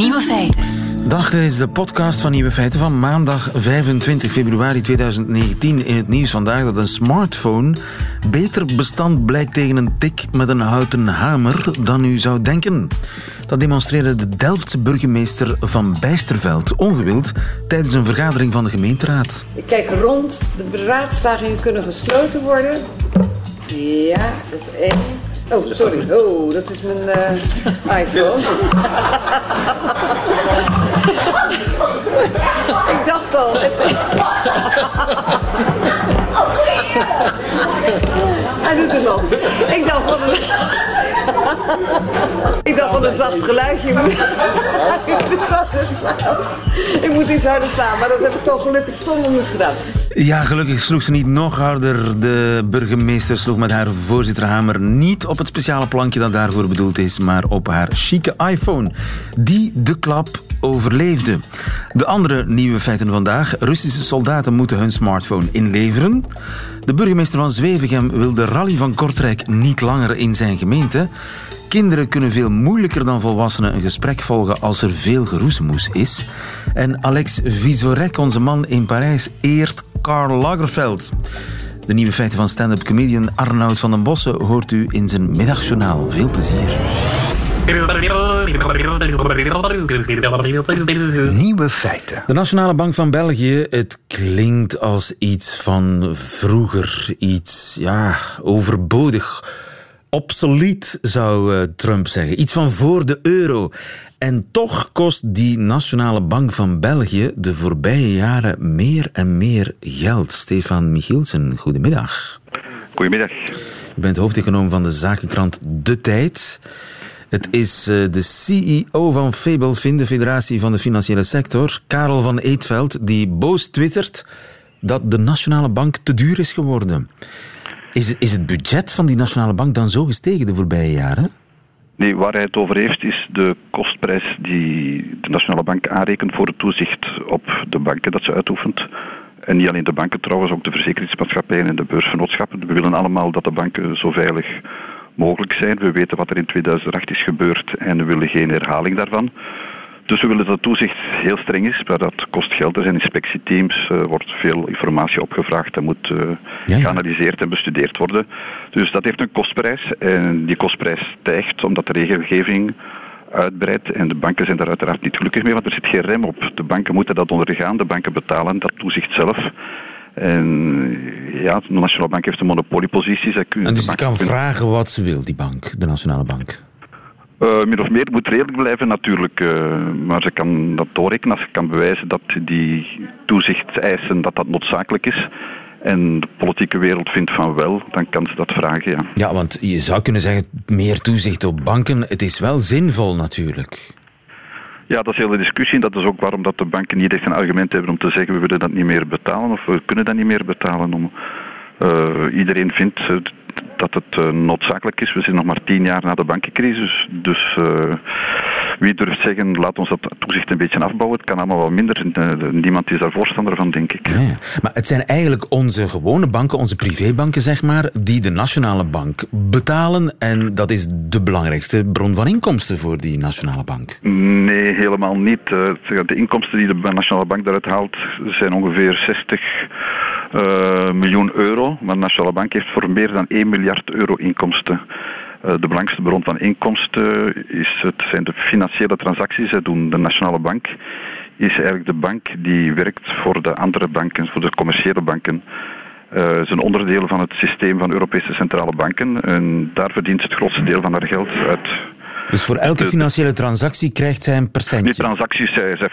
Nieuwe feiten. Dag, dit is de podcast van Nieuwe Feiten van maandag 25 februari 2019. In het nieuws vandaag dat een smartphone beter bestand blijkt tegen een tik met een houten hamer dan u zou denken. Dat demonstreerde de Delftse burgemeester van Bijsterveld ongewild tijdens een vergadering van de gemeenteraad. Ik kijk rond, de beraadslagingen kunnen gesloten worden. Ja, dat is één. Oh, sorry. Oh, dat is mijn eh, iPhone. Ik dacht al. Hij doet het nog. Ik dacht een... Ik dacht van een zacht geluidje. Ik moet iets harder slaan. Ik moet iets harder slaan, maar dat heb ik toch gelukkig toch nog niet gedaan. Ja, gelukkig sloeg ze niet nog harder. De burgemeester sloeg met haar voorzitterhamer niet op het speciale plankje dat daarvoor bedoeld is, maar op haar chique iPhone, die de klap overleefde. De andere nieuwe feiten vandaag. Russische soldaten moeten hun smartphone inleveren. De burgemeester van Zwevegem wil de rally van Kortrijk niet langer in zijn gemeente. Kinderen kunnen veel moeilijker dan volwassenen een gesprek volgen als er veel geroezemoes is. En Alex Visorek, onze man in Parijs, eert Karl Lagerfeld. De nieuwe feiten van stand-up comedian Arnoud van den Bossen hoort u in zijn middagjournaal. Veel plezier. Nieuwe feiten. De Nationale Bank van België, het klinkt als iets van vroeger, iets ja, overbodig. Obsolet, zou eh, Trump zeggen. Iets van voor de euro. En toch kost die Nationale Bank van België de voorbije jaren meer en meer geld. Stefan Michielsen, goedemiddag. Goedemiddag. Je bent hoofdeconoom van de zakenkrant De Tijd. Het is eh, de CEO van Fabelfin, de federatie van de financiële sector, Karel van Eetveld, die boos twittert dat de Nationale Bank te duur is geworden. Is, is het budget van die Nationale Bank dan zo gestegen de voorbije jaren? Nee, waar hij het over heeft is de kostprijs die de Nationale Bank aanrekent voor het toezicht op de banken dat ze uitoefent. En niet alleen de banken trouwens, ook de verzekeringsmaatschappijen en de beursvernootschappen. We willen allemaal dat de banken zo veilig mogelijk zijn. We weten wat er in 2008 is gebeurd en we willen geen herhaling daarvan. Dus we willen dat toezicht heel streng is, maar dat kost geld. Er zijn inspectieteams, er wordt veel informatie opgevraagd, dat moet eh, ja. geanalyseerd en bestudeerd worden. Dus dat heeft een kostprijs en die kostprijs stijgt omdat de regelgeving uitbreidt en de banken zijn daar uiteraard niet gelukkig mee, want er zit geen rem op. De banken moeten dat ondergaan, de banken betalen dat toezicht zelf. En ja, de Nationale Bank heeft een monopoliepositie. Zij kunnen- En dus die kan kunnen- vragen wat ze wil, die bank, de Nationale Bank. Eh, min of meer moet redelijk blijven natuurlijk, eh, maar ze kan dat doorrekenen als ze kan bewijzen dat die toezichtseisen dat dat noodzakelijk is. En de politieke wereld vindt van wel, dan kan ze dat vragen, ja. Ja, want je zou kunnen zeggen, meer toezicht op banken, het is wel zinvol natuurlijk. Ja, dat is heel de discussie en dat is ook waarom dat de banken niet echt een argument hebben om te zeggen we willen dat niet meer betalen of we kunnen dat niet meer betalen. Om, eh, iedereen vindt eh, dat het eh, noodzakelijk is. We zijn nog maar tien jaar na de bankencrisis, dus wie durft zeggen laat ons dat toezicht een beetje afbouwen. Het kan allemaal wel minder. Eh, niemand is daar voorstander van, denk ik. Ja, ja. Maar het zijn eigenlijk onze gewone banken, onze privébanken zeg maar, die de Nationale Bank betalen. En dat is de belangrijkste bron van inkomsten voor die Nationale Bank. Nee, helemaal niet. Eh, De inkomsten die de Nationale Bank daaruit haalt zijn ongeveer 60 eh, miljoen euro. Maar de Nationale Bank heeft voor meer dan 1 miljard euro inkomsten. Eh, De belangrijkste bron van inkomsten is het, zijn de financiële transacties. Dat doen de Nationale Bank is eigenlijk de bank die werkt voor de andere banken, voor de commerciële banken. Eh, Het is een onderdeel van het systeem van Europese centrale banken. En daar verdient het grootste deel van haar geld uit. Dus voor elke financiële transactie krijgt zij een Die percentje. transacties, zij, zij,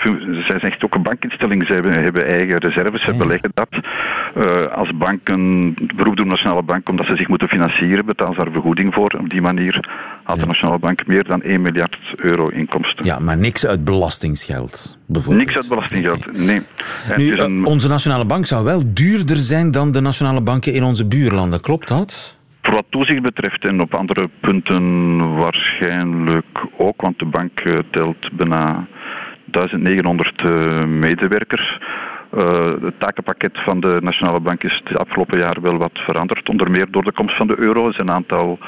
zijn echt ook een bankinstelling. Zij hebben, hebben eigen reserves, zij Ja. beleggen dat. Eh, als banken beroep doen op de Nationale Bank omdat ze zich moeten financieren, betalen ze daar vergoeding voor. Op die manier had de Nationale Bank meer dan 1 miljard euro inkomsten. Ja, maar niks uit belastingsgeld, bijvoorbeeld. Niks uit belastinggeld, nee. Nu, een- eh, onze Nationale Bank zou wel duurder zijn dan de nationale banken in onze buurlanden. Klopt dat? Voor wat toezicht betreft en op andere punten waarschijnlijk ook, want de bank eh, telt bijna 1900 eh, medewerkers. Eh, het takenpakket van de Nationale Bank is het afgelopen jaar wel wat veranderd, onder meer door de komst van de euro. Zijn een aantal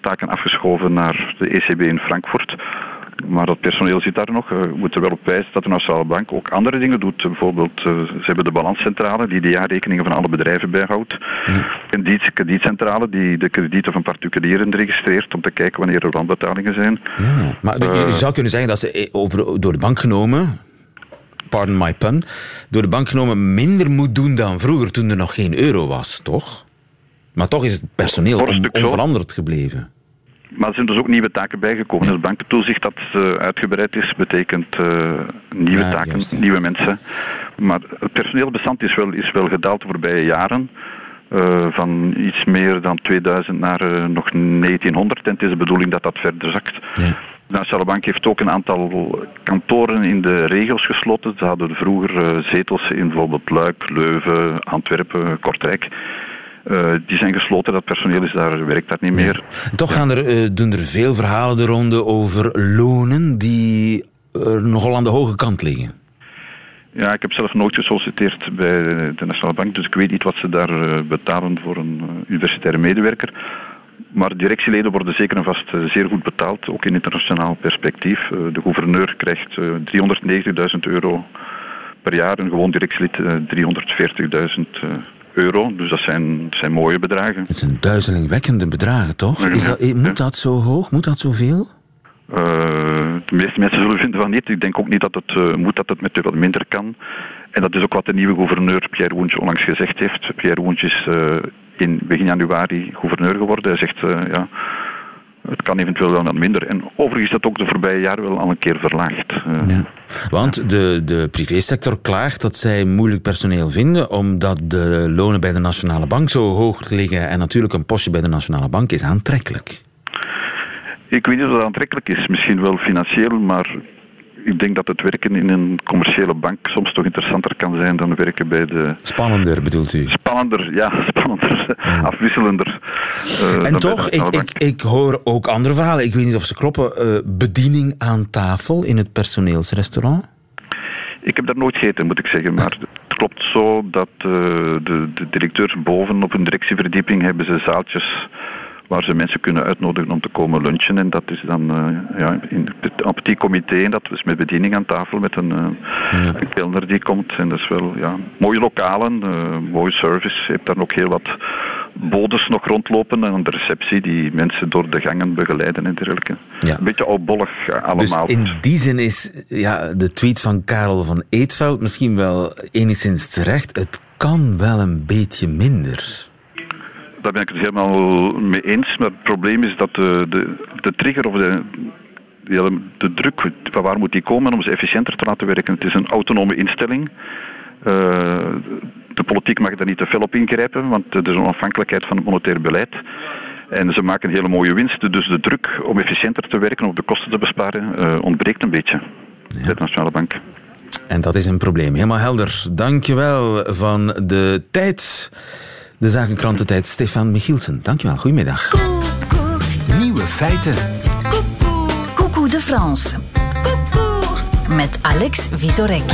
taken afgeschoven naar de ECB in Frankfurt. Maar dat personeel zit daar nog. We moeten wel op wijzen dat de Nationale Bank ook andere dingen doet. Bijvoorbeeld, ze hebben de balanscentrale die de jaarrekeningen van alle bedrijven bijhoudt. En die kredietcentrale die de kredieten van particulieren registreert om te kijken wanneer er wanbetalingen zijn. Ja, maar je zou kunnen zeggen dat ze over, door de bank genomen pardon my pun, door de bank genomen minder moet doen dan vroeger toen er nog geen euro was, toch? Maar toch is het personeel onveranderd gebleven. Maar er zijn dus ook nieuwe taken bijgekomen. Het bankentoezicht dat uh, uitgebreid is, betekent uh, nieuwe taken, nieuwe mensen. Maar het personeelbestand is wel, is wel gedaald de voorbije jaren. Uh, van iets meer dan 2000 naar nog 1900. En het is de bedoeling dat dat verder zakt. Ja. De Nationale Bank heeft ook een aantal kantoren in de regels gesloten. Ze hadden vroeger zetels in bijvoorbeeld Luik, Leuven, Antwerpen, Kortrijk. Uh, die zijn gesloten, dat personeel is daar, werkt daar niet meer. Toch gaan er, uh, doen er veel verhalen de ronde over lonen die er nogal aan de hoge kant liggen. Ja, ik heb zelf nooit gesolliciteerd bij de Nationale Bank, dus ik weet niet wat ze daar uh, betalen voor een universitaire medewerker. Maar directieleden worden zeker en vast zeer goed betaald, ook in internationaal perspectief. de gouverneur krijgt 390.000 euro per jaar, een gewoon directielid 340.000 euro. Dus dat zijn, zijn mooie bedragen. Het zijn duizelingwekkende bedragen, toch? Is dat, moet dat zo hoog? Moet dat zoveel? Uh, de meeste mensen zullen vinden van niet. Ik denk ook niet dat het uh, moet dat het met wat minder kan. En dat is ook wat de nieuwe gouverneur Pierre Woentje onlangs gezegd heeft. Pierre Woentje is uh, in begin januari gouverneur geworden. Hij zegt, ja, het kan eventueel wel wat minder. En overigens is dat ook de voorbije jaren wel al een keer verlaagd. Ja. Want de, de privésector klaagt dat zij moeilijk personeel vinden, omdat de lonen bij de Nationale Bank zo hoog liggen. En natuurlijk een postje bij de Nationale Bank is aantrekkelijk. Ik weet niet of dat aantrekkelijk is. Misschien wel financieel, maar ik denk dat het werken in een commerciële bank soms toch interessanter kan zijn dan werken bij de... Spannender bedoelt u? Spannender, ja, spannender, afwisselender. Uh, en toch, ik, ik, ik, hoor ook andere verhalen. Ik weet niet of ze kloppen. Uh, bediening aan tafel in het personeelsrestaurant? Ik heb daar nooit gegeten, moet ik zeggen. Maar het klopt zo dat uh, de, de directeurs boven op hun directieverdieping hebben ze zaaltjes waar ze mensen kunnen uitnodigen om te komen lunchen. En dat is dan uh, ja, in het petit comité, en dat is met bediening aan tafel, met een, uh, ja. een kelner die komt. En dat is wel ja, mooie lokalen, uh, mooie service. Je hebt daar ook heel wat bodes nog rondlopen en de receptie die mensen door de gangen begeleiden en dergelijke. Ja. Een beetje oudbollig allemaal. Dus in die zin is ja, de tweet van Karel van Eetveld misschien wel enigszins terecht. Het kan wel een beetje minder daar ben ik het helemaal mee eens. Maar het probleem is dat de, de, de trigger of de, de, de druk, van waar moet die komen om ze efficiënter te laten werken? Het is een autonome instelling. Uh, de politiek mag daar niet te veel op ingrijpen, want er is een onafhankelijkheid van het monetair beleid. En ze maken hele mooie winsten, dus de druk om efficiënter te werken, of de kosten te besparen, uh, ontbreekt een beetje ja. bij de Nationale Bank. En dat is een probleem. Helemaal helder. Dankjewel van de tijd de zakenkrantentijd Stefan Michielsen. Dankjewel, goedemiddag. Nieuwe feiten. Coucou de France. Met Alex Visorek.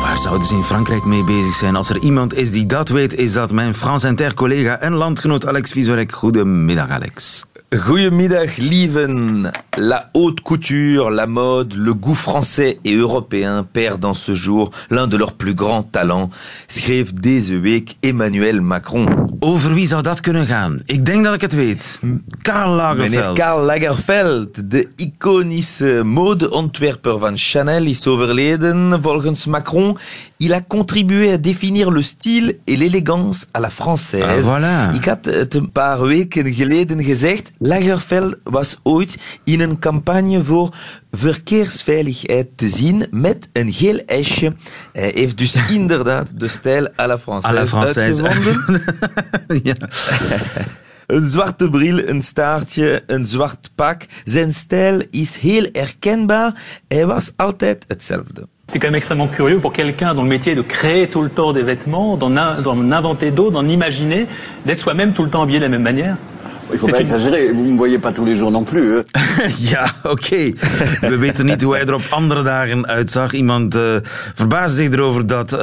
Waar zouden ze in Frankrijk mee bezig zijn? Als er iemand is die dat weet, is dat mijn France Inter-collega en landgenoot Alex Visorek. Goedemiddag, Alex. Goedemiddag, lieven. La haute couture, la mode, le goût français et européen perdent en ce jour l'un de leurs plus grands talents, schreef deze week Emmanuel Macron. Over wie zou dat kunnen gaan? Ik denk dat ik het weet. Karl Lagerfeld. Meneer Karl Lagerfeld, de iconische modeontwerper van Chanel, is overleden. Volgens Macron, il a contribué à définir le style et l'élégance à la française. Ah, voilà. Ik had het een paar weken geleden gezegd. Lagerfeld was ooit in een campagne voor verkeersveiligheid te zien met een geel esje. Hij heeft dus inderdaad de stijl à la française, à la française. uitgevonden. ja. Een zwarte bril, een staartje, een zwart pak. Zijn stijl is heel herkenbaar. Hij was altijd hetzelfde. C'est quand même extrêmement curieux pour quelqu'un dont le métier est de créer tout le temps des vêtements, d'en inventer d'autres, d'en imaginer, d'être soi-même tout le temps habillé de la même manière. Il faut pas exagérer, vous ne me voyez pas tous les jours non plus. Hè? ja, oké. Okay. We weten niet hoe hij er op andere dagen uitzag. Iemand uh, verbaasde zich erover dat uh,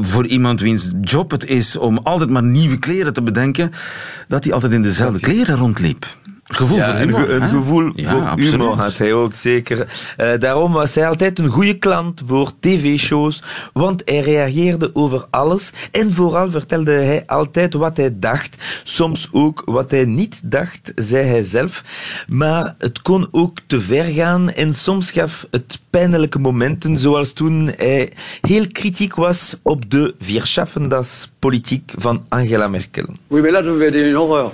voor iemand wiens job het is om altijd maar nieuwe kleren te bedenken, dat hij altijd in dezelfde kleren rondliep. Gevoel Ja, voor een, humor. ge- een hè? gevoel Ja, voor absoluut. humor had hij ook, zeker. Eh, daarom was hij altijd een goede klant voor tv-shows, want hij reageerde over alles en vooral vertelde hij altijd wat hij dacht, soms ook wat hij niet dacht, zei hij zelf. Maar het kon ook te ver gaan en soms gaf het pijnlijke momenten, zoals toen hij heel kritiek was op de Vierschaffendas-politiek van Angela Merkel. Oui, mais là, je vais dire une horreur.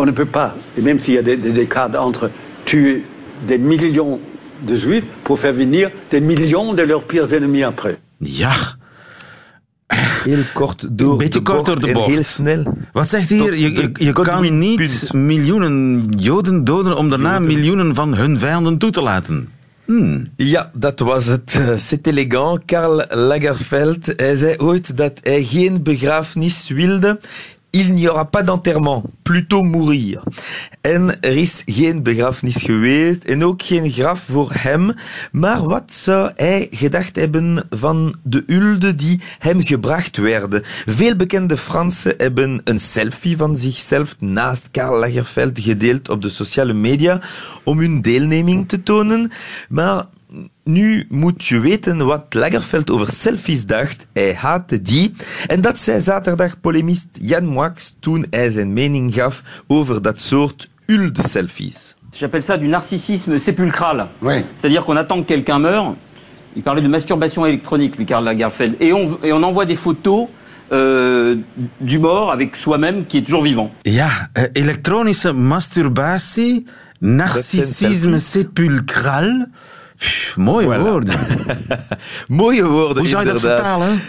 On ne peut pas, et même s'il y a des, des, des cas entre tuer des millions de juifs pour faire venir des millions de leurs pires ennemis après. Ja, Heel kort door Een beetje de kort bocht door de bocht. heel snel. wat zegt hier? Tot Je, je, je kan niet punt. miljoenen Joden doden om daarna miljoenen van hun vijanden toe te laten. Hmm. Ja, dat was het. Eh, C'est élégant. Karl Lagerfeld. Hij zei ooit dat hij geen begrafenis wilde. Il n'y aura pas d'enterrement, plutôt mourir. En er is geen begrafenis geweest en ook geen graf voor hem. Maar wat zou hij gedacht hebben van de hulde die hem gebracht werden? Veel bekende Fransen hebben een selfie van zichzelf naast Karl Lagerfeld gedeeld op de sociale media om hun deelneming te tonen. Maar nu moet je weten wat Lagerfeld over selfies dacht. Hij haatte die. En dat zei zaterdag polemist Jan Moix toen hij zijn mening gaf over dat soort hulde-selfies. J'appelle ça du narcissisme sépulcral. Oui. C'est-à-dire qu'on attend que quelqu'un meure. Il parlait de masturbation électronique, lui, Karl Lagerfeld. Et on, et on envoie des photos euh, du mort avec soi-même qui est toujours vivant. Ja, eh, elektronische masturbatie, narcissisme selfies. Pff, mooie Voilà. woorden. Mooie woorden, Hoe zou je dat vertalen?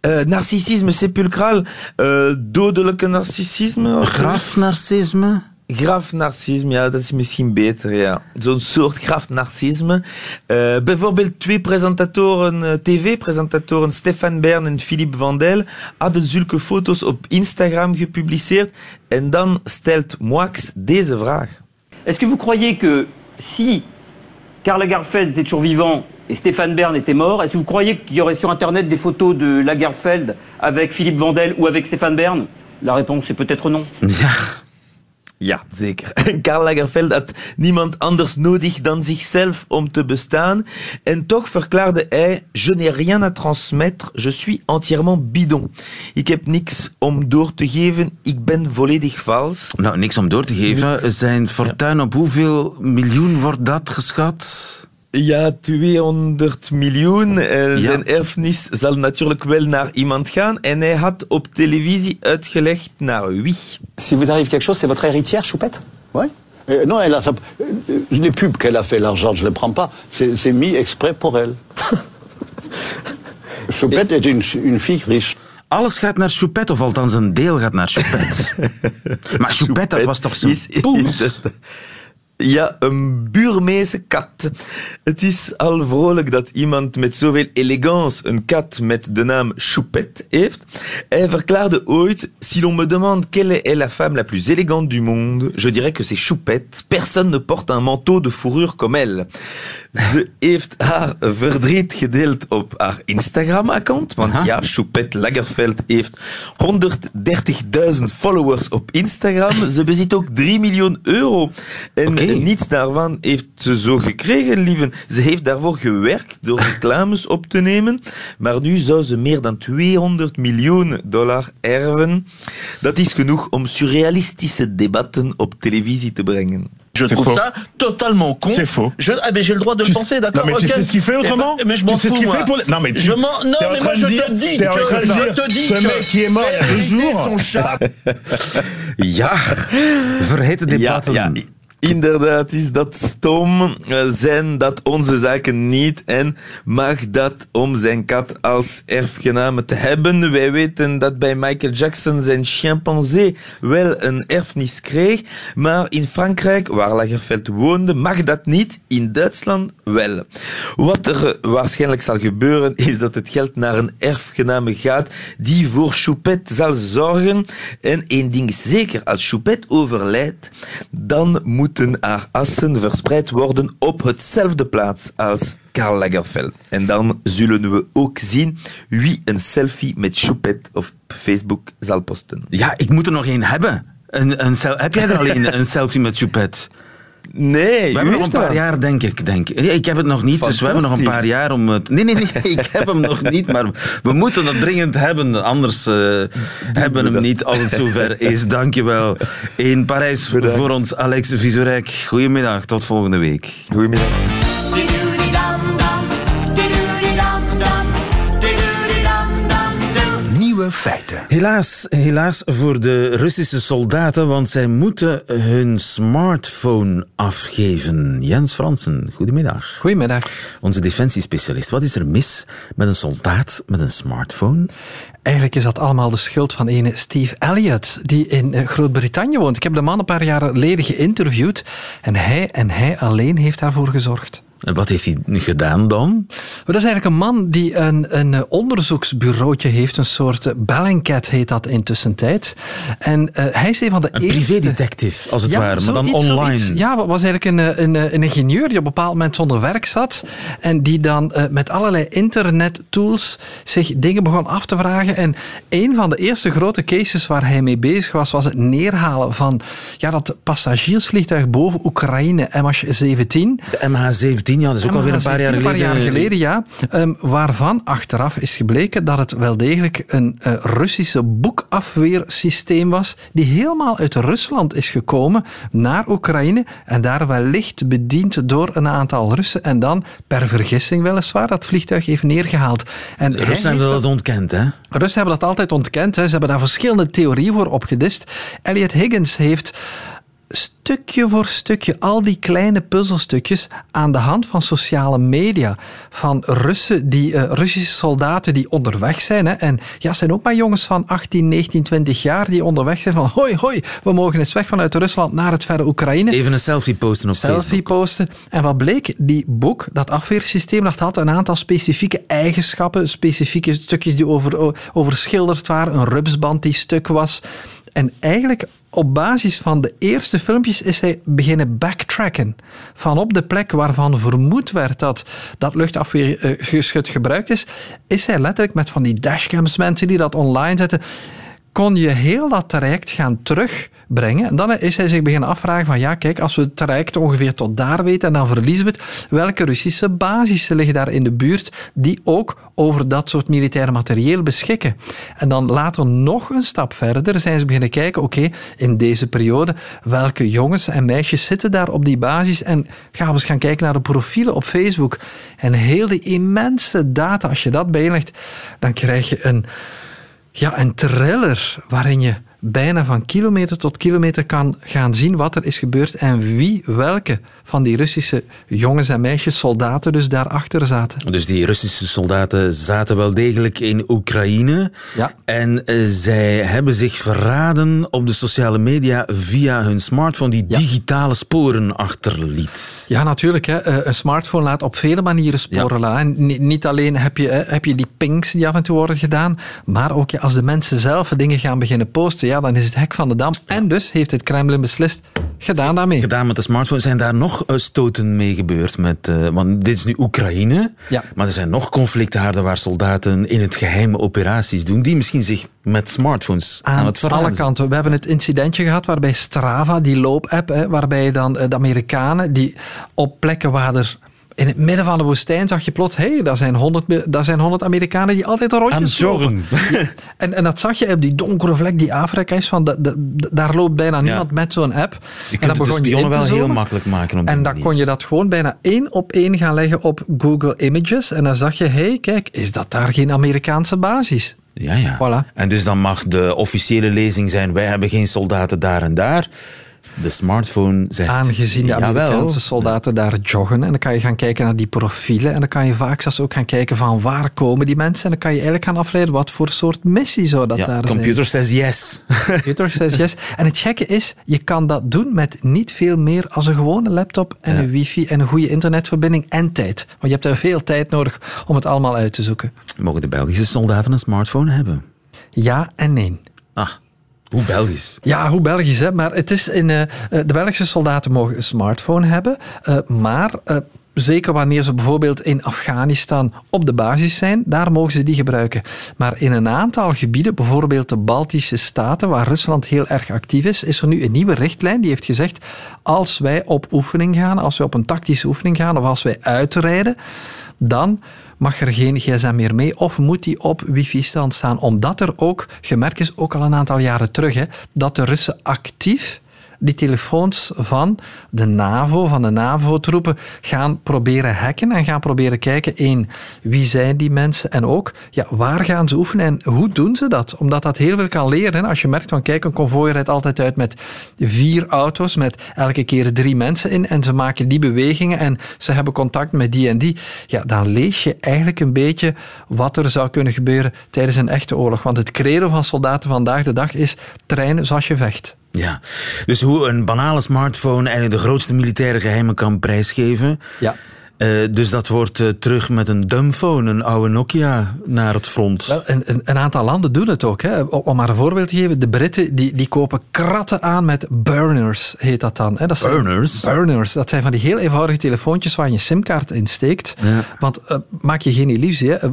Eh, narcissisme sepulcraal, eh, dodelijke narcissisme? of Grafnarcisme? Grafnarcisme, ja, dat is misschien beter, ja. Zo'n soort grafnarcisme. Eh bijvoorbeeld twee presentatoren, tv-presentatoren, Stefan Bern en Philippe Vandel, hadden zulke foto's op Instagram gepubliceerd. En dan stelt Moix deze vraag. Est-ce que vous croyez que si Karl Lagerfeld était toujours vivant et Stéphane Bern était mort, est-ce que vous croyez qu'il y aurait sur Internet des photos de Lagerfeld avec Philippe Vandel ou avec Stéphane Bern? La réponse est peut-être non. Ja, zeker. Karl Lagerfeld had niemand anders nodig dan zichzelf om te bestaan. En toch verklaarde hij: Je n'ai rien à transmettre, je suis entièrement bidon. Ik heb niks om door te geven, ik ben volledig vals. nou niks om door te geven. Zijn fortuin op hoeveel miljoen wordt dat geschat? Ja, 200 miljoen. Eh, Ja. Zijn erfenis zal natuurlijk wel naar iemand gaan. En hij had op televisie uitgelegd naar wie. Si vous arrive quelque chose, c'est votre héritière, Choupette Oui. Euh, non, elle a sa... Les pubs qu'elle a fait, l'argent, je ne le prends pas. C'est c'est mis exprès pour elle. Choupette est une, une fille riche. Alles gaat naar Choupette, of althans een deel gaat naar Choupette. maar Choupette, dat was toch zo'n Is- poes? Ja, een buurmeese kat. Het is al vrolijk dat iemand met zoveel elegance een kat met de naam Choupette heeft. Hij verklaarde ooit, si l'on me demande quelle est la femme la plus élégante du monde, je dirais que c'est Choupette. Personne ne porte un manteau de fourrure comme elle. Ze heeft haar verdriet gedeeld op haar Instagram-account, want Aha. ja, Choupette Lagerfeld heeft 130.000 followers op Instagram. Ze bezit ook 3 miljoen euro. En niets daarvan heeft ze zo gekregen, lieven. Ze heeft daarvoor gewerkt door reclames op te nemen. Maar nu zou ze meer dan 200 miljoen dollar erven. Dat is genoeg om surrealistische debatten op televisie te brengen. Je trouve faux. ça totalement con. C'est faux. Je, ah, mais j'ai le droit de Tu le penser, d'accord Non, mais tu ok. sais ce qu'il fait Eh ben, autrement Mais je Tu m'en sais ce fous, qu'il fait pour les- Non, mais tu- je m'en- non, mais moi je dire- te dis. en je, te dis ce que mec qui est mort il y a deux jours. son chat. Ja, verhete debatten. Ja, ja, inderdaad is dat stom. Eh, Zijn dat onze zaken niet en mag dat om zijn kat als erfgename te hebben? Wij weten dat bij Michael Jackson zijn chimpansee wel een erfenis kreeg, maar in Frankrijk, waar Lagerfeld woonde, mag dat niet. In Duitsland wel. Wat er eh, waarschijnlijk zal gebeuren, is dat het geld naar een erfgename gaat die voor Choupette zal zorgen. En één ding zeker, als Choupette overlijdt, dan moeten haar assen verspreid worden op hetzelfde plaats als Karl Lagerfeld. En dan zullen we ook zien wie een selfie met Choupette op Facebook zal posten. Ja, ik moet er nog één hebben. Een, een heb jij er alleen een selfie met Choupette? Nee, We hebben nog een paar jaar, denk ik. Denk. ik. Nee, ik heb het nog niet, dus we hebben nog een paar jaar om het... Nee, nee, nee, ik heb hem nog niet, maar we moeten dat dringend hebben. Anders eh, hebben we hem niet als het zover is. Dankjewel. In Parijs voor ons, Alex Visorek. Goedemiddag, tot volgende week. Goedemiddag. Nieuwe feiten. Helaas, helaas voor de Russische soldaten, want zij moeten hun smartphone afgeven. Jens Fransen, goedemiddag. Goedemiddag. Onze defensiespecialist. Wat is er mis met een soldaat met een smartphone? Eigenlijk is dat allemaal de schuld van ene Steve Elliott, die in eh, Groot-Brittannië woont. Ik heb de man een paar jaar geleden geïnterviewd en hij en hij alleen heeft daarvoor gezorgd. En wat heeft hij gedaan dan? Dat is eigenlijk een man die een, een eh, onderzoeksbureautje heeft, een soort eh, Bellingcat heet dat intussen tijd. En eh, hij is een van de Een eerste... privédetective, als het ware, maar dan online. zoiets. Ja, was eigenlijk een, een, een ingenieur die op een bepaald moment zonder werk zat en die dan met allerlei internettools zich dingen begon af te vragen. En een van de eerste grote cases waar hij mee bezig was, was het neerhalen van ja, dat passagiersvliegtuig boven Oekraïne, MH17. De MH17, ja, dat is ook alweer een paar jaar Een geleden. paar jaar geleden, ja. Ehm, waarvan achteraf is gebleken dat het wel degelijk een eh, Russische boekafweersysteem was, die helemaal uit Rusland is gekomen naar Oekraïne en daar wellicht bediend door een aantal Russen en dan, per vergissing weliswaar, dat vliegtuig heeft neergehaald. En Russen hebben dat ontkend, hè? Russen hebben dat altijd ontkend. Hè. Ze hebben daar verschillende theorieën voor opgedist. Elliot Higgins heeft stukje voor stukje al die kleine puzzelstukjes aan de hand van sociale media van Russen die, eh, Russische soldaten die onderweg zijn. Hè. En ja, zijn ook maar jongens van 18, 19, 20 jaar die onderweg zijn van hoi, hoi, we mogen eens weg vanuit Rusland naar het verre Oekraïne. Even een selfie posten op Selfie Facebook. posten. En wat bleek? Die boek, dat afweersysteem, dat had een aantal specifieke eigenschappen, specifieke stukjes die over, overschilderd waren, een rupsband die stuk was. En eigenlijk op basis van de eerste filmpjes is hij beginnen backtracken. Van op de plek waarvan vermoed werd dat dat luchtafweergeschut gebruikt is, is hij letterlijk met van die dashcams, mensen die dat online zetten, kon je heel dat traject gaan terugbrengen. En dan is hij zich beginnen afvragen van ja, kijk, als we het traject ongeveer tot daar weten en dan verliezen we het, welke Russische basissen liggen daar in de buurt die ook over dat soort militair materieel beschikken. En dan later nog een stap verder zijn ze beginnen kijken, oké, in deze periode, welke jongens en meisjes zitten daar op die basis en gaan we eens gaan kijken naar de profielen op Facebook. En heel die immense data, als je dat bijlegt, dan krijg je een ja, een thriller waarin je bijna van kilometer tot kilometer kan gaan zien wat er is gebeurd en wie welke van die Russische jongens en meisjes, soldaten dus daarachter zaten. Dus die Russische soldaten zaten wel degelijk in Oekraïne. Ja. En eh, zij hebben zich verraden op de sociale media via hun smartphone die digitale sporen achterliet. Ja, natuurlijk. Hè. Eh, Een smartphone laat op vele manieren sporen laten. Ni- Niet alleen heb je, heb je die pings die af en toe worden gedaan, maar ook ja, als de mensen zelf dingen gaan beginnen posten, ja, dan is het hek van de dam. En dus heeft het Kremlin beslist, gedaan daarmee. Gedaan met de smartphone. Zijn daar nog stoten mee gebeurd? Met, eh, want dit is nu Oekraïne. Ja. Maar er zijn nog conflicthaarden waar soldaten in het geheime operaties doen, die misschien zich met smartphones aan, Aan het verraden alle kanten. We hebben het incidentje gehad waarbij Strava, die loopapp, hè, waarbij dan eh, de Amerikanen die op plekken waar er in het midden van de woestijn zag je plots, hé, hey, daar, zijn 100 me- daar zijn 100 Amerikanen die altijd een rondje joggen. En, en dat zag je op die donkere vlek die Afrika is, van de, de- de- daar loopt bijna niemand met zo'n app. Je en dan het de begon je wel heel makkelijk maken. En dan manier. kon je dat gewoon bijna één op één gaan leggen op Google Images. En dan zag je, hé, hey, kijk, is dat daar geen Amerikaanse basis? Ja, ja. Voilà. En dus dan mag de officiële lezing zijn: wij hebben geen soldaten daar en daar. De smartphone zegt. Aangezien de. Amerikaanse soldaten daar joggen. En dan kan je gaan kijken naar die profielen. En dan kan je vaak zelfs ook gaan kijken van waar komen die mensen. En dan kan je eigenlijk gaan afleiden wat voor soort missie zou dat Ja, daar computer zijn. says yes. Computer says yes. En het gekke is, je kan dat doen met niet veel meer als een gewone laptop en Ja. een wifi en een goede internetverbinding en tijd. Want je hebt er veel tijd nodig om het allemaal uit te zoeken. Mogen de Belgische soldaten een smartphone hebben? Ja en nee. Hoe Belgisch. Ja, hoe Belgisch, hè? maar het is in, eh, eh, de Belgische soldaten mogen een smartphone hebben, eh, maar zeker wanneer ze bijvoorbeeld in Afghanistan op de basis zijn, daar mogen ze die gebruiken. Maar in een aantal gebieden, bijvoorbeeld de Baltische Staten, waar Rusland heel erg actief is, is er nu een nieuwe richtlijn die heeft gezegd, als wij op oefening gaan, als wij op een tactische oefening gaan of als wij uitrijden, dan mag er geen gsm meer mee of moet die op wifi-stand staan. Omdat er ook gemerkt is, ook al een aantal jaren terug, hè, dat de Russen actief die telefoons van de NAVO, van de NAVO-troepen, gaan proberen hacken en gaan proberen kijken, één, wie zijn die mensen en ook, ja, waar gaan ze oefenen en hoe doen ze dat? Omdat dat heel veel kan leren. Als je merkt van, kijk, een konvooi rijdt altijd uit met vier auto's, met elke keer drie mensen in en ze maken die bewegingen en ze hebben contact met die en die, ja, dan lees je eigenlijk een beetje wat er zou kunnen gebeuren tijdens een echte oorlog. Want het credo van soldaten vandaag de dag is trainen zoals je vecht. Ja, dus hoe een banale smartphone eigenlijk de grootste militaire geheimen kan prijsgeven. Ja. Uh, dus dat wordt uh, terug met een dumbphone, een oude Nokia, naar het front. Wel, een, aantal landen doen het ook. Hè. Om maar een voorbeeld te geven, de Britten die, die kopen kratten aan met burners, heet dat dan. Hè. Dat zijn, burners? Burners. Dat zijn van die heel eenvoudige telefoontjes waar je een simkaart in steekt. Ja. Want uh, maak je geen illusie. Hè.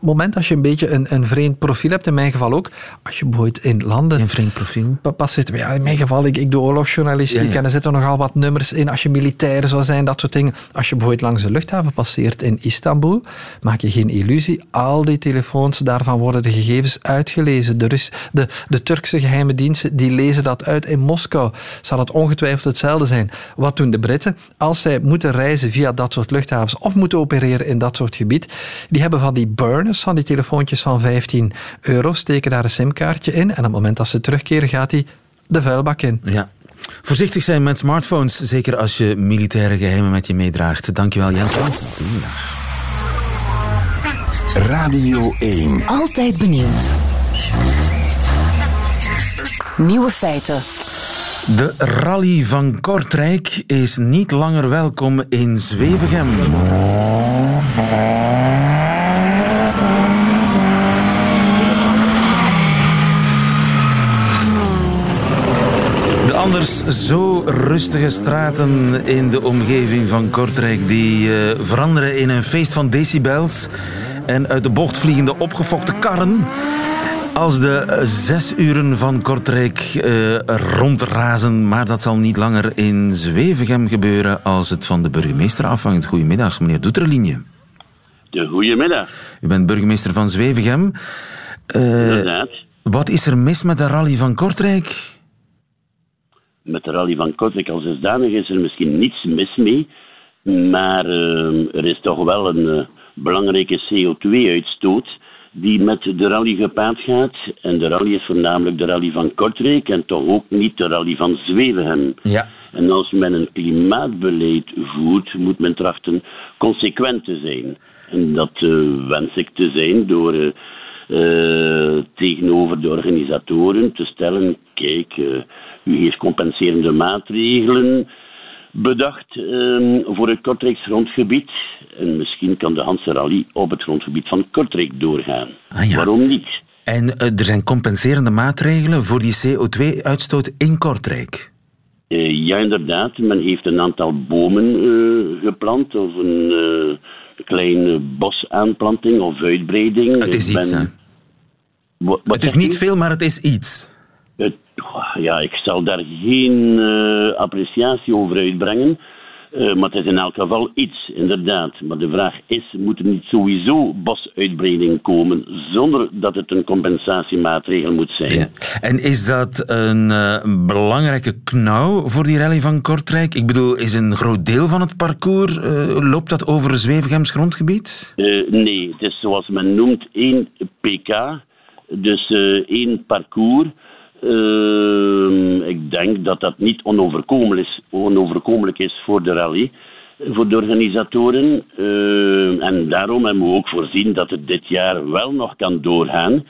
moment als je een beetje een, een vreemd profiel hebt, in mijn geval ook, als je bijvoorbeeld in landen... Een vreemd profiel? Pas zitten, ja, in mijn geval, ik, ik doe oorlogsjournalistiek ja, ja. en er zitten nogal wat nummers in. Als je militair zou zijn, dat soort dingen. Als je bijvoorbeeld langs luchthaven passeert in Istanbul, maak je geen illusie. Al die telefoons, daarvan worden de gegevens uitgelezen. De, Rus, de, de Turkse geheime diensten die lezen dat uit in Moskou. Zal het ongetwijfeld hetzelfde zijn. Wat doen de Britten? Als zij moeten reizen via dat soort luchthavens of moeten opereren in dat soort gebied, die hebben van die burners, van die telefoontjes van 15 euro, steken daar een simkaartje in en op het moment dat ze terugkeren gaat die de vuilbak in. Ja, Voorzichtig zijn met smartphones, zeker als je militaire geheimen met je meedraagt. Dankjewel, Jens. Radio 1. Altijd benieuwd. Nieuwe feiten. De rally van Kortrijk is niet langer welkom in Zwevegem. Anders zo rustige straten in de omgeving van Kortrijk die uh, veranderen in een feest van decibels en uit de bocht vliegende opgefokte karren als de zes uren van Kortrijk uh, rondrazen. Maar dat zal niet langer in Zwevegem gebeuren als het van de burgemeester afhangt. Goedemiddag, meneer Doeterlinie. De goedemiddag. U bent burgemeester van Zwevegem. Uh, Inderdaad. Wat is er mis met de rally van Kortrijk? Met de rally van Kortrijk als zodanig is er misschien niets mis mee. Maar uh, er is toch wel een uh, belangrijke CO2-uitstoot die met de rally gepaard gaat. En de rally is voornamelijk de rally van Kortrijk en toch ook niet de rally van Zwevegem. Ja. En als men een klimaatbeleid voert, moet men trachten consequent te zijn. En dat uh, wens ik te zijn door uh, tegenover de organisatoren te stellen: kijk, uh, u heeft compenserende maatregelen bedacht uh, voor het Kortrijks grondgebied. En misschien kan de Hanse Rally op het grondgebied van Kortrijk doorgaan. Ah, ja. Waarom niet? En er zijn compenserende maatregelen voor die CO2-uitstoot in Kortrijk? ja, inderdaad. Men heeft een aantal bomen geplant of een kleine bosaanplanting of uitbreiding. Het is iets, hè? Wat, het is niet veel, maar het is iets. Het, ja, ik zal daar geen uh, appreciatie over uitbrengen. Uh, maar het is in elk geval iets, inderdaad. Maar de vraag is, moet er niet sowieso bosuitbreiding komen zonder dat het een compensatiemaatregel moet zijn? Ja. En is dat een uh, belangrijke knauw voor die rally van Kortrijk? Ik bedoel, is een groot deel van het parcours, loopt dat over Zwevegems grondgebied? nee, het is zoals men noemt één pk, dus één parcours. Uh, ik denk dat dat niet onoverkomelijk is, onoverkomelijk is voor de rally, voor de organisatoren. Uh, en daarom hebben we ook voorzien dat het dit jaar wel nog kan doorgaan.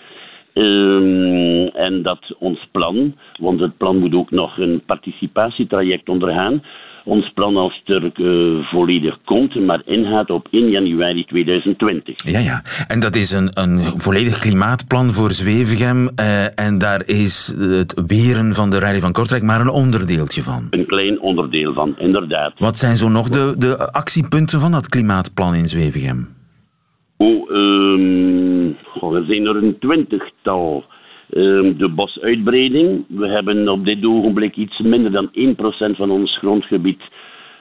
Uh, en dat ons plan, want het plan moet ook nog een participatietraject ondergaan, ons plan als er eh, volledig komt, maar ingaat op 1 januari 2020. Ja, ja. En dat is een, een volledig klimaatplan voor Zwevegem. eh, en daar is het weren van de Rally van Kortrijk maar een onderdeeltje van. Een klein onderdeel van, inderdaad. Wat zijn zo nog de, de actiepunten van dat klimaatplan in Zwevegem? Oh, ehm, goh, er zijn er een twintigtal. Ehm, de bosuitbreiding. We hebben op dit ogenblik iets minder dan 1% van ons grondgebied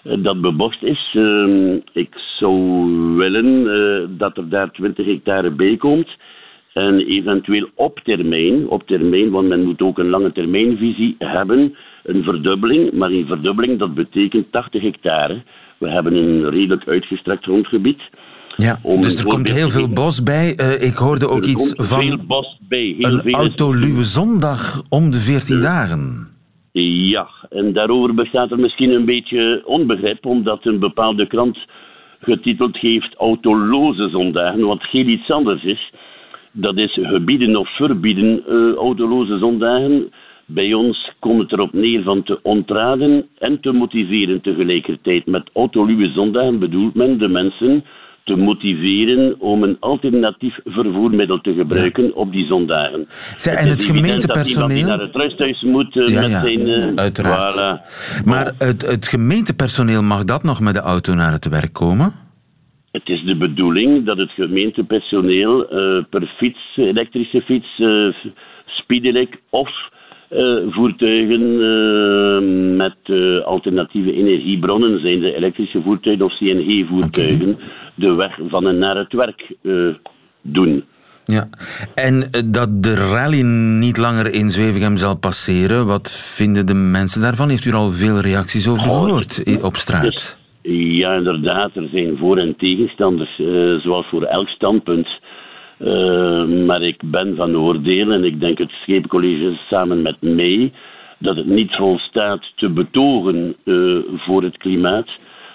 eh, dat bebost is. Ehm, ik zou willen eh, dat er daar 20 hectare bij komt. En eventueel op termijn, op termijn, want men moet ook een lange termijnvisie hebben, een verdubbeling. Maar een verdubbeling, dat betekent 80 hectare. We hebben een redelijk uitgestrekt grondgebied. Ja, Om dus er komt heel veel bos bij. Eh, ik hoorde ook Er iets komt van veel bos bij, heel een veel autoluwe zondag om de 14 dagen. Ja, en daarover bestaat er misschien een beetje onbegrip, omdat een bepaalde krant getiteld heeft autoloze zondagen, wat heel iets anders is. Dat is gebieden of verbieden eh, autoloze zondagen. Bij ons komt het erop neer van te ontraden en te motiveren tegelijkertijd. Met autoluwe zondagen bedoelt men de mensen te motiveren om een alternatief vervoermiddel te gebruiken op die zondagen. Zij- en het gemeentepersoneel? Dat die naar het rusthuis moet eh, Ja, met ja, zijn... eh, uiteraard. voilà. Maar het, het gemeentepersoneel mag dat nog met de auto naar het werk komen? Het is de bedoeling dat het gemeentepersoneel eh, per fiets, elektrische fiets, speedelec of voertuigen eh, met eh, alternatieve energiebronnen, zijn de elektrische voertuigen of CNG-voertuigen, de weg van en naar het werk eh, doen. Ja. En eh, dat de rally niet langer in Zwevegem zal passeren, wat vinden de mensen daarvan? Heeft u er al veel reacties over gehoord op straat? Ja, inderdaad. Er zijn voor- en tegenstanders, eh, zoals voor elk standpunt. Eh, maar ik ben van oordeel, en ik denk het Scheepcollege samen met mij, dat het niet volstaat te betogen eh, voor het klimaat,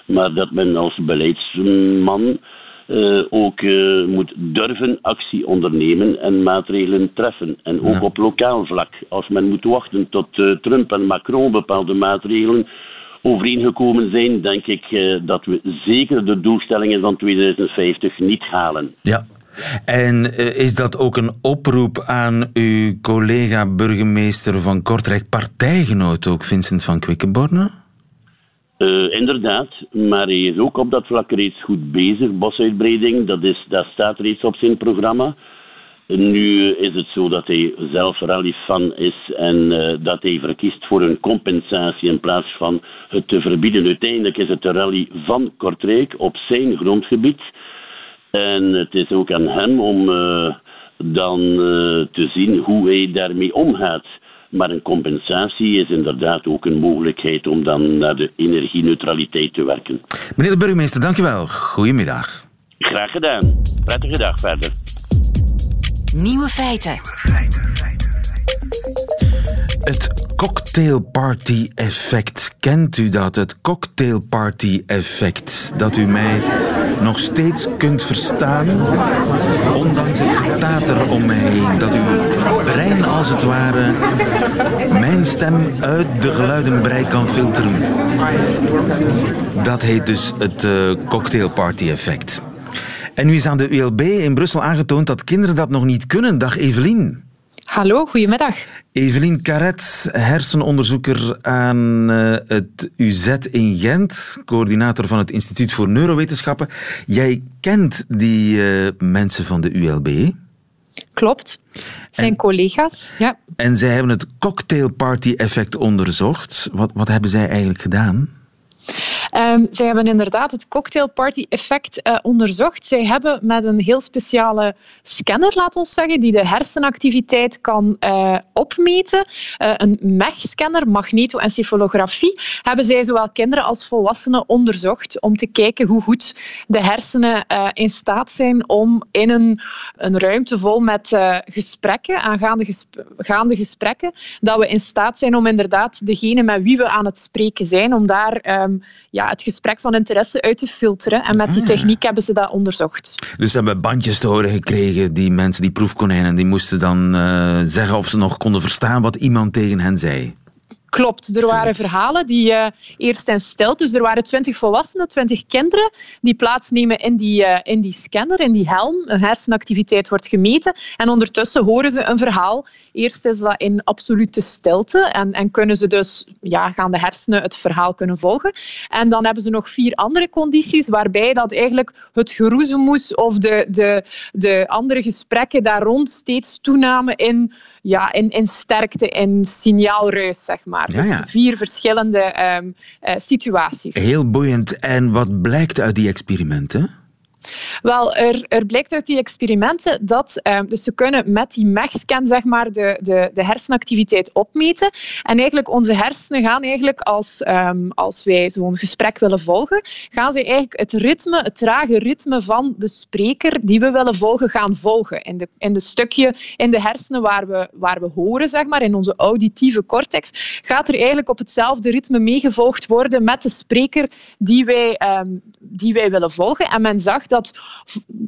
maar dat men als beleidsman eh, ook moet durven actie ondernemen en maatregelen treffen. En ook op lokaal vlak. Als men moet wachten tot Trump en Macron bepaalde maatregelen overeengekomen zijn, denk ik dat we zeker de doelstellingen van 2050 niet halen. Ja. En eh, is dat ook een oproep aan uw collega burgemeester van Kortrijk, partijgenoot ook, Vincent van Quickenborne? Eh, inderdaad, maar hij is ook op dat vlak reeds goed bezig. Bosuitbreiding, dat, is, dat staat reeds op zijn programma. Nu is het zo dat hij zelf rallyfan is en eh, dat hij verkiest voor een compensatie in plaats van het te verbieden. Uiteindelijk is het de rally van Kortrijk op zijn grondgebied. En het is ook aan hem om eh, dan eh, te zien hoe hij daarmee omgaat. Maar een compensatie is inderdaad ook een mogelijkheid om dan naar de energieneutraliteit te werken. Meneer de burgemeester, dank u wel. Goedemiddag. Graag gedaan. Prettige dag verder. Nieuwe feiten. Het cocktailparty effect. Kent u dat? Het cocktailparty effect. Dat u mij nog steeds kunt verstaan. Ondanks het getater om mij heen. Dat uw brein als het ware mijn stem uit de geluidenbrei kan filteren. Dat heet dus het eh, cocktailparty effect. En nu is aan de ULB in Brussel aangetoond dat kinderen dat nog niet kunnen. Dag Evelien. Hallo, goedemiddag. Evelien Carret, hersenonderzoeker aan eh, het UZ in Gent, coördinator van het Instituut voor Neurowetenschappen. Jij kent die eh, mensen van de ULB Klopt. Het zijn collega's. Ja. en zij hebben het cocktailparty-effect onderzocht. Wat, wat hebben zij eigenlijk gedaan? Ehm, zij hebben inderdaad het cocktailparty-effect eh, onderzocht. Zij hebben met een heel speciale scanner, laat ons zeggen, die de hersenactiviteit kan eh, opmeten, eh, een MEG-scanner, magnetoencefalografie, hebben zij zowel kinderen als volwassenen onderzocht om te kijken hoe goed de hersenen in staat zijn om in een, een ruimte vol met gesprekken, aangaande gaande gesprekken, dat we in staat zijn om inderdaad degene met wie we aan het spreken zijn, om daar ehm, ja, het gesprek van interesse uit te filteren. En met die Ah. techniek hebben ze dat onderzocht. Dus ze hebben bandjes te horen gekregen, die mensen, die proefkonijnen, die moesten dan eh, zeggen of ze nog konden verstaan wat iemand tegen hen zei. Klopt, er waren verhalen die uh, eerst in stilte, dus er waren twintig volwassenen, twintig kinderen, die plaatsnemen in die, uh, in die scanner, in die helm. Een hersenactiviteit wordt gemeten en ondertussen horen ze een verhaal. Eerst is dat in absolute stilte en, en kunnen ze dus, ja, gaan de hersenen het verhaal kunnen volgen. En dan hebben ze nog vier andere condities waarbij dat eigenlijk het geroezemoes of de, de, de andere gesprekken daar rond steeds toenamen in ja, in, in sterkte, in signaalruis, zeg maar. Ja, ja. Dus vier verschillende um, uh, situaties. Heel boeiend. En wat blijkt uit die experimenten? Wel, er, er blijkt uit die experimenten dat um, dus ze kunnen met die MEG-scan zeg maar, de, de, de hersenactiviteit opmeten. En eigenlijk onze hersenen gaan eigenlijk als, um, als wij zo'n gesprek willen volgen, gaan ze eigenlijk het ritme, het trage ritme van de spreker die we willen volgen, gaan volgen. In de, in de stukje in de hersenen waar we, waar we horen, zeg maar, in onze auditieve cortex, gaat er eigenlijk op hetzelfde ritme meegevolgd worden met de spreker die wij, um, die wij willen volgen. En men zag dat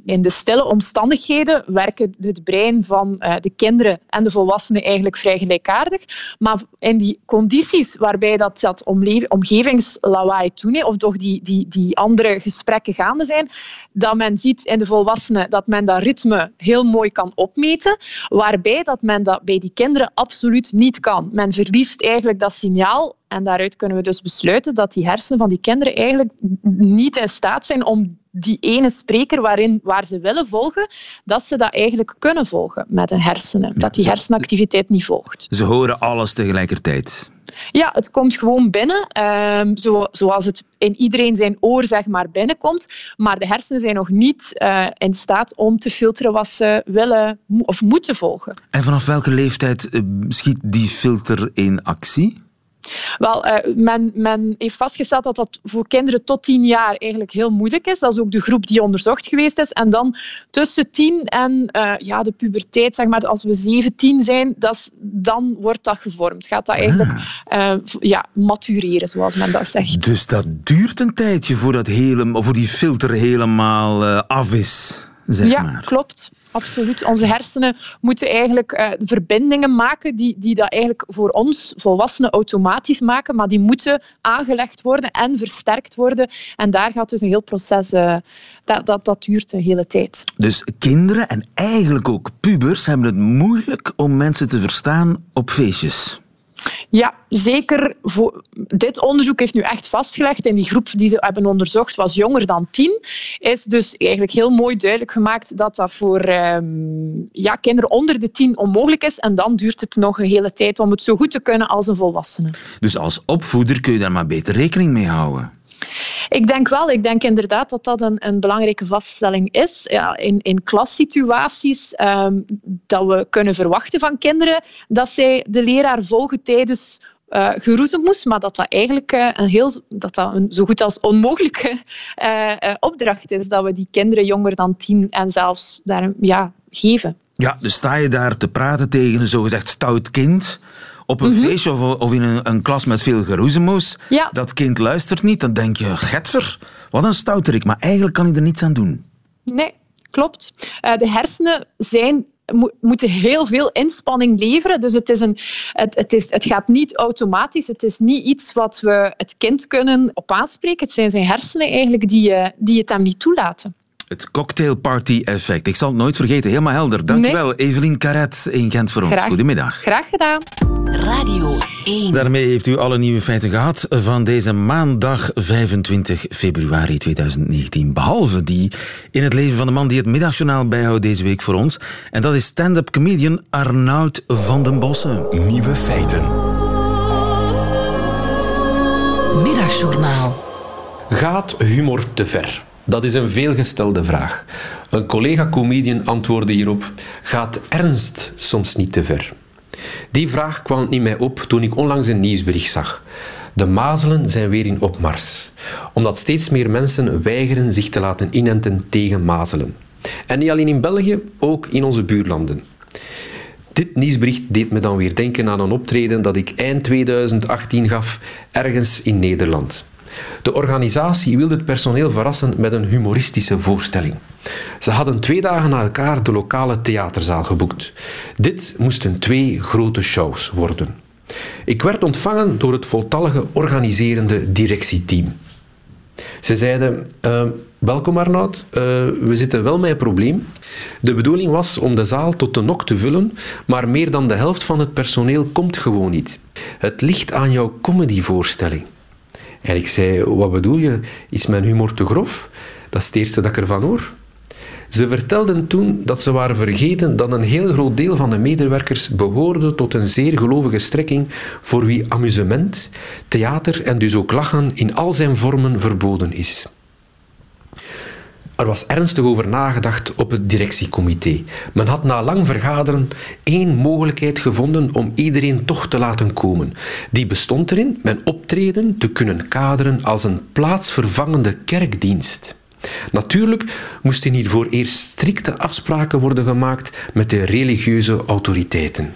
in de stille omstandigheden werken het brein van uh, de kinderen en de volwassenen eigenlijk vrij gelijkaardig. Maar in die condities waarbij dat, dat omgevingslawaai toeneemt, of toch die, die, die andere gesprekken gaande zijn, dat men ziet in de volwassenen dat men dat ritme heel mooi kan opmeten, waarbij dat men dat bij die kinderen absoluut niet kan. Men verliest eigenlijk dat signaal en daaruit kunnen we dus besluiten dat die hersenen van die kinderen eigenlijk niet in staat zijn om die ene spreker waarin, waar ze willen volgen, dat ze dat eigenlijk kunnen volgen met hun hersenen. Dat die hersenactiviteit niet volgt. Ze horen alles tegelijkertijd. Ja, het komt gewoon binnen, um, zo, zoals het in iedereen zijn oor zeg maar, binnenkomt. Maar de hersenen zijn nog niet uh, in staat om te filteren wat ze willen of moeten volgen. En vanaf welke leeftijd uh, schiet die filter in actie? Wel, uh, men, men, heeft vastgesteld dat dat voor kinderen tot tien jaar eigenlijk heel moeilijk is. Dat is ook de groep die onderzocht geweest is. En dan tussen tien en uh, ja, de puberteit, zeg maar, als we 17 zijn, dat dan wordt dat gevormd. Gaat dat eigenlijk uh, ja, matureren, zoals men dat zegt. Dus dat duurt een tijdje voordat hele, voor die filter helemaal af is, zeg ja, maar. klopt absoluut. Onze hersenen moeten eigenlijk uh, verbindingen maken die, die dat eigenlijk voor ons volwassenen automatisch maken, maar die moeten aangelegd worden en versterkt worden. En daar gaat dus een heel proces, uh, dat, dat, dat duurt een hele tijd. Dus kinderen en eigenlijk ook pubers hebben het moeilijk om mensen te verstaan op feestjes. Ja, zeker. Voor, dit onderzoek heeft nu echt vastgelegd, en die groep die ze hebben onderzocht was jonger dan tien, is dus eigenlijk heel mooi duidelijk gemaakt dat dat voor um, ja, kinderen onder de tien onmogelijk is. En dan duurt het nog een hele tijd om het zo goed te kunnen als een volwassene. Dus als opvoeder kun je daar maar beter rekening mee houden. Ik denk wel. Ik denk inderdaad dat dat een, een belangrijke vaststelling is. Ja, in, in klassituaties um, dat we kunnen verwachten van kinderen dat zij de leraar volgen tijdens uh, geroezemoes, maar dat dat eigenlijk uh, een heel, dat dat een zo goed als onmogelijke uh, opdracht is, dat we die kinderen jonger dan tien en zelfs daar, ja, geven. Ja, dus sta je daar te praten tegen een zogezegd stout kind op een mm -hmm. feestje of, of in een, een, klas met veel geroezemoes, ja. dat kind luistert niet, dan denk je, getver, wat een stouterik. Maar eigenlijk kan hij er niets aan doen. Nee, klopt. Uh, de hersenen zijn moeten heel veel inspanning leveren. Dus het, is een, het, het, is, het gaat niet automatisch. Het is niet iets wat we het kind kunnen op aanspreken. Het zijn zijn hersenen eigenlijk die, uh, die het hem niet toelaten. Het cocktailparty-effect. Ik zal het nooit vergeten. Helemaal helder. Dankjewel, nee. Evelien Caret in Gent voor ons. Graag, Goedemiddag. Graag gedaan. Radio 1. Daarmee heeft u alle nieuwe feiten gehad van deze maandag 25 februari 2019. Behalve die in het leven van de man die het middagjournaal bijhoudt deze week voor ons. En dat is stand-up comedian Arnoud van den Bossen. Nieuwe feiten. Middagjournaal. Gaat humor te ver? Dat is een veelgestelde vraag. Een collega-comedian antwoordde hierop: Gaat ernst soms niet te ver? Die vraag kwam in mij op toen ik onlangs een nieuwsbericht zag. De mazelen zijn weer in opmars, omdat steeds meer mensen weigeren zich te laten inenten tegen mazelen. En niet alleen in België, ook in onze buurlanden. Dit nieuwsbericht deed me dan weer denken aan een optreden dat ik eind 2018 gaf ergens in Nederland. De organisatie wilde het personeel verrassen met een humoristische voorstelling. Ze hadden twee dagen na elkaar de lokale theaterzaal geboekt. Dit moesten twee grote shows worden. Ik werd ontvangen door het voltallige organiserende directieteam. Ze zeiden: uh, Welkom Arnoud, uh, we zitten wel met een probleem. De bedoeling was om de zaal tot de nok te vullen, maar meer dan de helft van het personeel komt gewoon niet. Het ligt aan jouw comedyvoorstelling. En ik zei: Wat bedoel je? Is mijn humor te grof? Dat is het eerste dat ik ervan hoor. Ze vertelden toen dat ze waren vergeten dat een heel groot deel van de medewerkers behoorde tot een zeer gelovige strekking voor wie amusement, theater en dus ook lachen in al zijn vormen verboden is. Er was ernstig over nagedacht op het directiecomité. Men had na lang vergaderen één mogelijkheid gevonden om iedereen toch te laten komen. Die bestond erin mijn optreden te kunnen kaderen als een plaatsvervangende kerkdienst. Natuurlijk moesten hiervoor eerst strikte afspraken worden gemaakt met de religieuze autoriteiten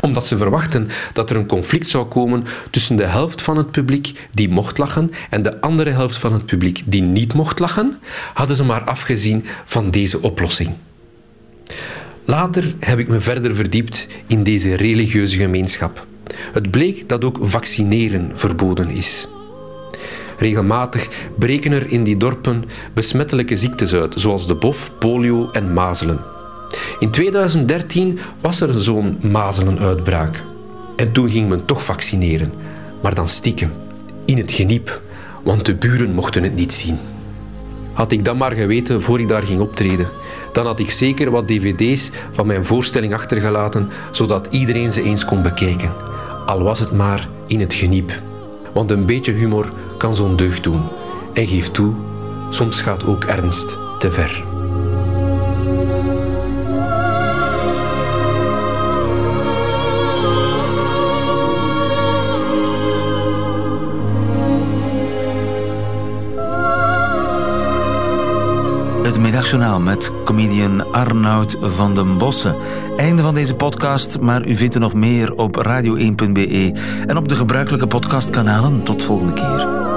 omdat ze verwachten dat er een conflict zou komen tussen de helft van het publiek die mocht lachen en de andere helft van het publiek die niet mocht lachen, hadden ze maar afgezien van deze oplossing. Later heb ik me verder verdiept in deze religieuze gemeenschap. Het bleek dat ook vaccineren verboden is. Regelmatig breken er in die dorpen besmettelijke ziektes uit, zoals de bof, polio en mazelen. In 2013 was er zo'n mazelenuitbraak. En toen ging men toch vaccineren, maar dan stiekem, in het geniep, want de buren mochten het niet zien. Had ik dat maar geweten voor ik daar ging optreden, dan had ik zeker wat dvd's van mijn voorstelling achtergelaten, zodat iedereen ze eens kon bekijken. Al was het maar in het geniep. Want een beetje humor kan zo'n deugd doen. En geef toe, soms gaat ook ernst te ver. Middagjournaal met comedian Arnoud van den Bossen. Einde van deze podcast, maar u vindt er nog meer op radio1.be en op de gebruikelijke podcastkanalen. Tot volgende keer.